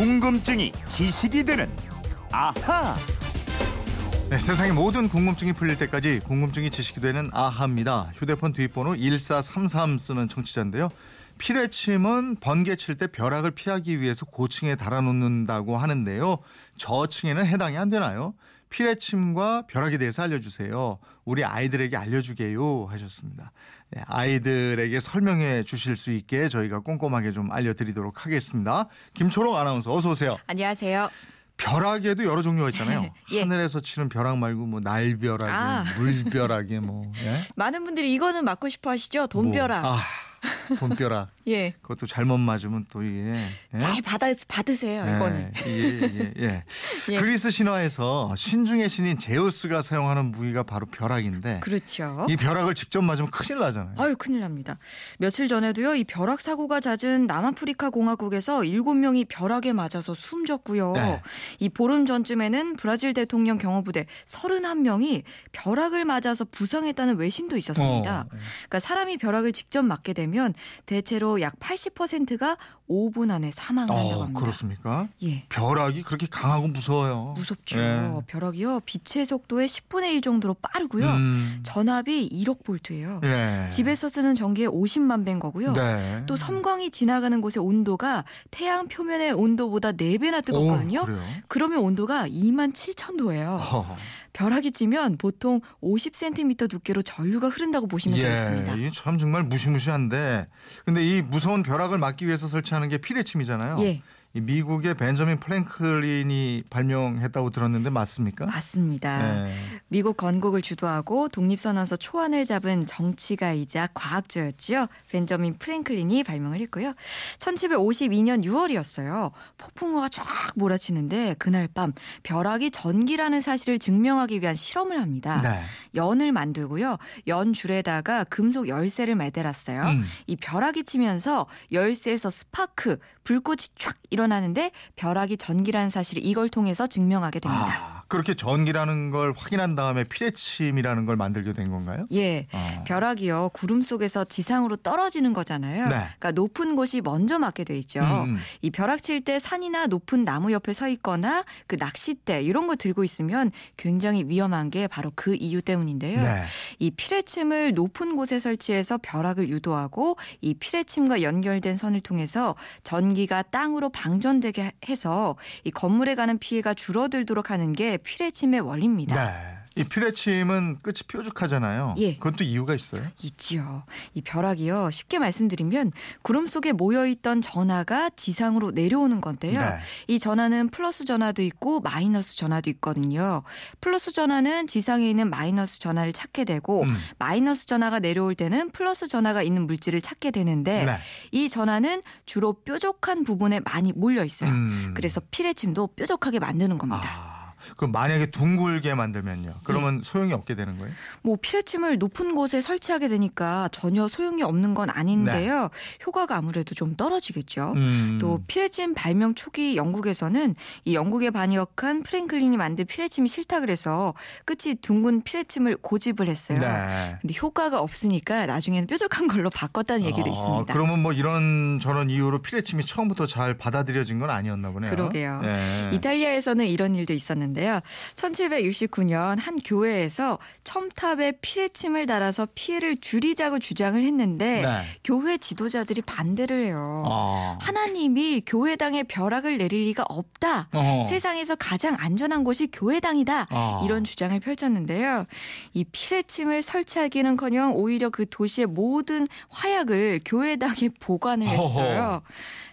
궁금증이 지식이 되는 아하. 네, 세상의 모든 궁금증이 풀릴 때까지 궁금증이 지식이 되는 아하입니다. 휴대폰 뒷번호 1433 쓰는 청취자인데요. 피레침은 번개 칠 때 벼락을 피하기 위해서 고층에 달아놓는다고 하는데요. 저층에는 해당이 안 되나요? 피레침과 벼락에 대해서 알려주세요. 우리 아이들에게 알려주게요 하셨습니다. 네, 아이들에게 설명해 주실 수 있게 저희가 꼼꼼하게 좀 알려드리도록 하겠습니다. 김초롱 아나운서 어서 오세요. 안녕하세요. 벼락에도 여러 종류가 있잖아요. 예. 하늘에서 치는 벼락 말고 뭐 날벼락에 아. 물벼락에 뭐 예? 많은 분들이 이거는 맞고 싶어 하시죠? 돈벼락. 뭐, 아, 돈벼락. 예. 그것도 잘못 맞으면 또 이게 예? 잘 받아, 받으세요, 이거는. 예, 예, 예, 예. 그리스 신화에서 신중의 신인 제우스가 사용하는 무기가 바로 벼락인데 그렇죠. 이 벼락을 직접 맞으면 큰일 나잖아요. 아유, 큰일 납니다. 며칠 전에도요, 이 벼락 사고가 잦은 남아프리카 공화국에서 일곱 명이 벼락에 맞아서 숨졌고요. 네. 이 보름 전쯤에는 브라질 대통령 경호부대 31명이 벼락을 맞아서 부상했다는 외신도 있었습니다. 어. 그러니까 사람이 벼락을 직접 맞게 되면 대체로 약 80%가 5분 안에 사망을 한다고 어, 합니다. 그렇습니까? 예. 벼락이 그렇게 강하고 무서워요. 무섭죠. 예. 벼락이요. 빛의 속도의 10분의 1 정도로 빠르고요. 음, 전압이 1억 볼트예요. 예. 집에서 쓰는 전기의 50만 배인 거고요. 네. 또 섬광이 지나가는 곳의 온도가 태양 표면의 온도보다 4배나 뜨겁거든요. 오? 그러면 온도가 2만 7천 도예요. 허. 벼락이 지면 보통 50cm 두께로 전류가 흐른다고 보시면 되겠습니다. 이게 참 정말 무시무시한데 근데 이 무서운 벼락을 막기 위해서 설치하는 게 피뢰침이잖아요. 예. 이 미국의 벤저민 프랭클린이 발명했다고 들었는데 맞습니까? 맞습니다. 네. 미국 건국을 주도하고 독립선언서 초안을 잡은 정치가이자 과학자였지요. 벤저민 프랭클린이 발명을 했고요. 1752년 6월이었어요. 폭풍우가 쫙 몰아치는데 그날 밤 벼락이 전기라는 사실을 증명하기 위한 실험을 합니다. 네. 연을 만들고요. 연 줄에다가 금속 열쇠를 매달았어요. 음. 이 벼락이 치면서 열쇠에서 스파크, 불꽃이 쫙 일어나는데 벼락이 전기라는 사실을 이걸 통해서 증명하게 됩니다. 아, 그렇게 전기라는 걸 확인한 다음에 피뢰침이라는 걸 만들게 된 건가요? 예. 어. 벼락이요 구름 속에서 지상으로 떨어지는 거잖아요. 네. 그러니까 높은 곳이 먼저 맞게 돼 있죠. 음, 음. 이 벼락 칠 때 산이나 높은 나무 옆에 서 있거나 그 낚싯대 이런 거 들고 있으면 굉장히 위험한 게 바로 그 이유 때문인데요. 네. 이 피레침을 높은 곳에 설치해서 벼락을 유도하고 이 피레침과 연결된 선을 통해서 전기가 땅으로 방전되게 해서 이 건물에 가는 피해가 줄어들도록 하는 게 피레침의 원리입니다. 네. 이 피레침은 끝이 뾰족하잖아요. 예. 그것도 이유가 있어요. 있지요. 이 벼락이요. 쉽게 말씀드리면 구름 속에 모여 있던 전하가 지상으로 내려오는 건데요. 네. 이 전하는 플러스 전하도 있고 마이너스 전하도 있거든요. 플러스 전하는 지상에 있는 마이너스 전하를 찾게 되고 음. 마이너스 전하가 내려올 때는 플러스 전하가 있는 물질을 찾게 되는데 네. 이 전하는 주로 뾰족한 부분에 많이 몰려 있어요. 음. 그래서 피레침도 뾰족하게 만드는 겁니다. 아, 그럼 만약에 둥글게 만들면요. 그러면 소용이 없게 되는 거예요? 뭐 피레침을 높은 곳에 설치하게 되니까 전혀 소용이 없는 건 아닌데요. 효과가 아무래도 좀 떨어지겠죠. 네. 음. 또 피레침 발명 초기 영국에서는 이 영국에 반역한 프랭클린이 만든 피레침이 싫다 그래서 끝이 둥근 피레침을 고집을 했어요. 네. 근데 효과가 없으니까 나중에는 뾰족한 걸로 바꿨다는 얘기도 어, 있습니다. 그러면 뭐 이런 저런 이유로 피레침이 처음부터 잘 받아들여진 건 아니었나 보네요. 그러게요. 예. 이탈리아에서는 이런 일도 있었는데 요. 1769년 한 교회에서 첨탑에 피레침을 달아서 피해를 줄이자고 주장을 했는데 네. 교회 지도자들이 반대를 해요. 아. 하나님이 교회당에 벼락을 내릴 리가 없다. 어허. 세상에서 가장 안전한 곳이 교회당이다. 아. 이런 주장을 펼쳤는데요. 이 피레침을 설치하기는커녕 오히려 그 도시의 모든 화약을 교회당에 보관을 했어요. 허허.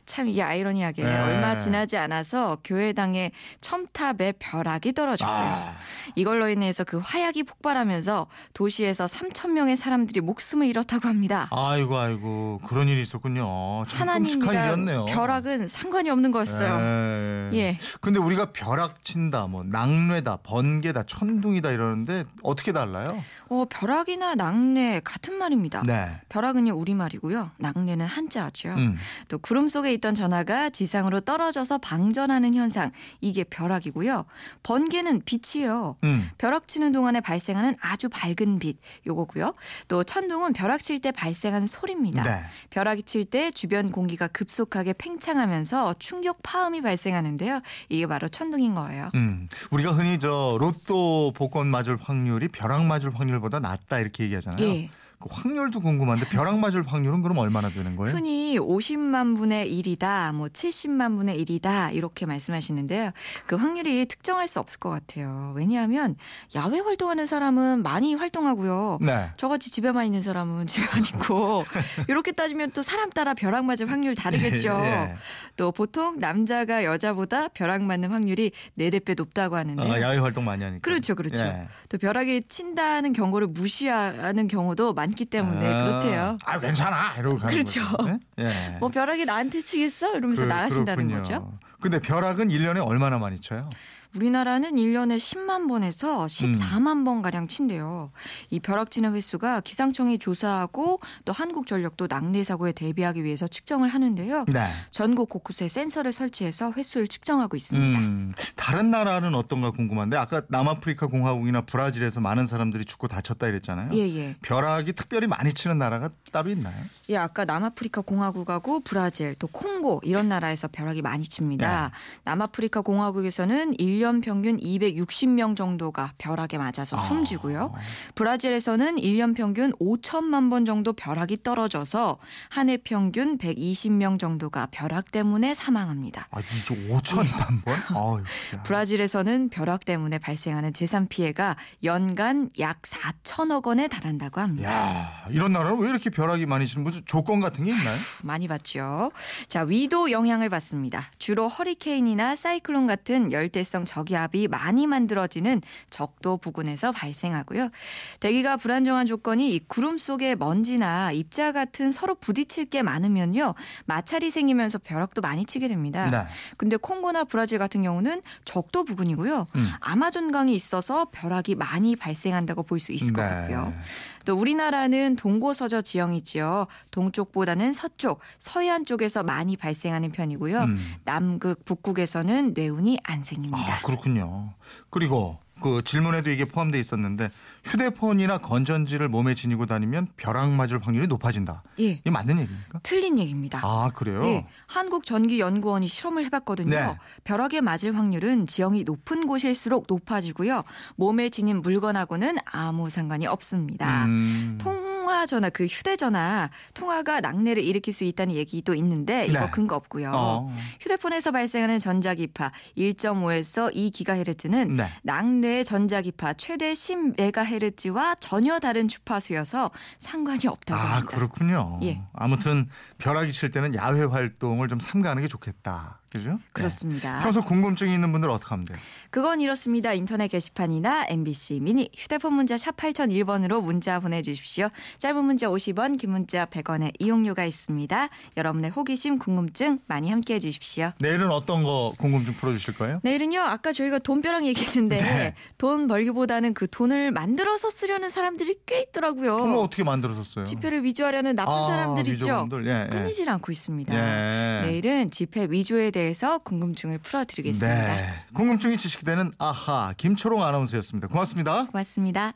참 이게 아이러니하게 네. 얼마 지나지 않아서 교회당의 첨탑에 벼락이 떨어졌고요. 아. 이걸로 인해서 그 화약이 폭발하면서 도시에서 3천 명의 사람들이 목숨을 잃었다고 합니다. 아이고 아이고 그런 일이 있었군요. 하나님이랑. 벼락은 상관이 없는 거였어요. 예. 예. 근데 우리가 벼락 친다, 뭐 낙뢰다, 번개다, 천둥이다 이러는데 어떻게 달라요? 어, 벼락이나 낙뢰 같은 말입니다. 네. 벼락은요 우리 말이고요. 낙뢰는 한자어죠. 음. 또 구름 속에 있던 전하가 지상으로 떨어져서 방전하는 현상. 이게 벼락이고요. 번개는 빛이에요. 음. 벼락 치는 동안에 발생하는 아주 밝은 빛 요거고요. 또 천둥은 벼락 칠 때 발생하는 소리입니다. 네. 벼락이 칠 때 주변 공기가 급속하게 팽창하면서 충격 파음이 발생하는데요. 이게 바로 천둥인 거예요. 음. 우리가 흔히 저 로또 복권 맞을 확률이 벼락 맞을 확률보다 낮다 이렇게 얘기하잖아요. 예. 그 확률도 궁금한데 벼락 맞을 확률은 그럼 얼마나 되는 거예요? 흔히 50만 분의 1이다, 뭐 70만 분의 1이다 이렇게 말씀하시는데요. 그 확률이 특정할 수 없을 것 같아요. 왜냐하면 야외 활동하는 사람은 많이 활동하고요. 네. 저같이 집에만 있는 사람은 집에만 있고 이렇게 따지면 또 사람 따라 벼락 맞을 확률 다르겠죠. 예. 또 보통 남자가 여자보다 벼락 맞는 확률이 4대 배 높다고 하는데요. 아, 야외 활동 많이 하니까. 그렇죠, 그렇죠. 예. 또 벼락이 친다는 경고를 무시하는 경우도 많기 때문에 아, 그렇대요. 아 괜찮아 이러고 가는 그렇죠. 거죠. 네? 예. 뭐 벼락이 나한테 치겠어? 이러면서 그- 나가신다는 그렇군요. 거죠. 근데 벼락은 1년에 얼마나 많이 쳐요? 우리나라는 1년에 10만 번에서 음. 14만 번 가량 친대요. 이 벼락 치는 횟수가 기상청이 조사하고 또 한국전력도 낙뢰 사고에 대비하기 위해서 측정을 하는데요. 네. 전국 곳곳에 센서를 설치해서 횟수를 측정하고 있습니다. 음, 다른 나라는 어떤가 궁금한데 아까 남아프리카 공화국이나 브라질에서 많은 사람들이 죽고 다쳤다 이랬잖아요. 예, 예. 벼락이 특별히 많이 치는 나라가 따로 있나요? 예, 아까 남아프리카 공화국하고 브라질 또 콩고 이런 나라에서 벼락이 많이 칩니다. 네. 남아프리카 공화국에서는 1년 평균 260명 정도가 벼락에 맞아서 아. 숨지고요. 브라질에서는 1년 평균 5천만 번 정도 벼락이 떨어져서 한 해 평균 120명 정도가 벼락 때문에 사망합니다. 아, 이제 5천만 번? 아유. 브라질에서는 벼락 때문에 발생하는 재산 피해가 연간 약 4천억 원에 달한다고 합니다. 야, 이런 나라는 왜 이렇게 벼락이 많이 치는 무슨 조건 같은 게 있나요? 많이 봤죠. 자, 위도 영향을 받습니다. 주로 허리케인이나 사이클론 같은 열대성 저기압이 많이 만들어지는 적도 부근에서 발생하고요. 대기가 불안정한 조건이 이 구름 속의 먼지나 입자 같은 서로 부딪힐 게 많으면요. 마찰이 생기면서 벼락도 많이 치게 됩니다. 네. 근데 콩고나 브라질 같은 경우는 적도 부근이고요. 음. 아마존강이 있어서 벼락이 많이 발생한다고 볼 수 있을 것 네. 같고요. 또 우리나라는 동고서저 지형이지요. 동쪽보다는 서쪽, 서해안 쪽에서 많이 발생하는 편이고요. 음. 남극, 북극에서는 뇌운이 안 생깁니다. 아, 그렇군요. 그리고 그 질문에도 이게 포함되어 있었는데 휴대폰이나 건전지를 몸에 지니고 다니면 벼락 맞을 확률이 높아진다. 예. 이게 맞는 얘기입니까? 틀린 얘기입니다. 아, 그래요? 예, 한국전기연구원이 실험을 해봤거든요. 네. 벼락에 맞을 확률은 지형이 높은 곳일수록 높아지고요. 몸에 지닌 물건하고는 아무 상관이 없습니다. 음. 통 화 전화 그 휴대전화 통화가 낙뢰를 일으킬 수 있다는 얘기도 있는데 이거 네. 근거 없고요. 어. 휴대폰에서 발생하는 전자기파 1.5에서 2GHz는 네. 낙뢰의 전자기파 최대 10MHz와 전혀 다른 주파수여서 상관이 없다고 아, 합니다. 그렇군요. 예. 아무튼 벼락이 칠 때는 야외 활동을 좀 삼가하는 게 좋겠다. 그죠? 그렇습니다. 네. 평소 궁금증이 있는 분들 어떻게 하면 돼요? 그건 이렇습니다. 인터넷 게시판이나 MBC 미니 휴대폰 문자 샵 8001번으로 문자 보내주십시오. 짧은 문자 50원, 긴 문자 100원의 이용료가 있습니다. 여러분의 호기심, 궁금증 많이 함께해 주십시오. 내일은 어떤 거 궁금증 풀어주실 거예요? 내일은요. 아까 저희가 돈벼락 얘기했는데 네. 돈 벌기보다는 그 돈을 만들어서 쓰려는 사람들이 꽤 있더라고요. 그럼 어떻게 만들어졌어요? 지폐를 위조하려는 나쁜 아, 사람들 있죠. 위조범들. 예, 예. 끊이질 않고 있습니다. 예. 내일은 지폐 위조에 대해서 궁금증을 풀어드리겠습니다. 네. 궁금증이 지식되는 아하 김초롱 아나운서였습니다. 고맙습니다. 고맙습니다.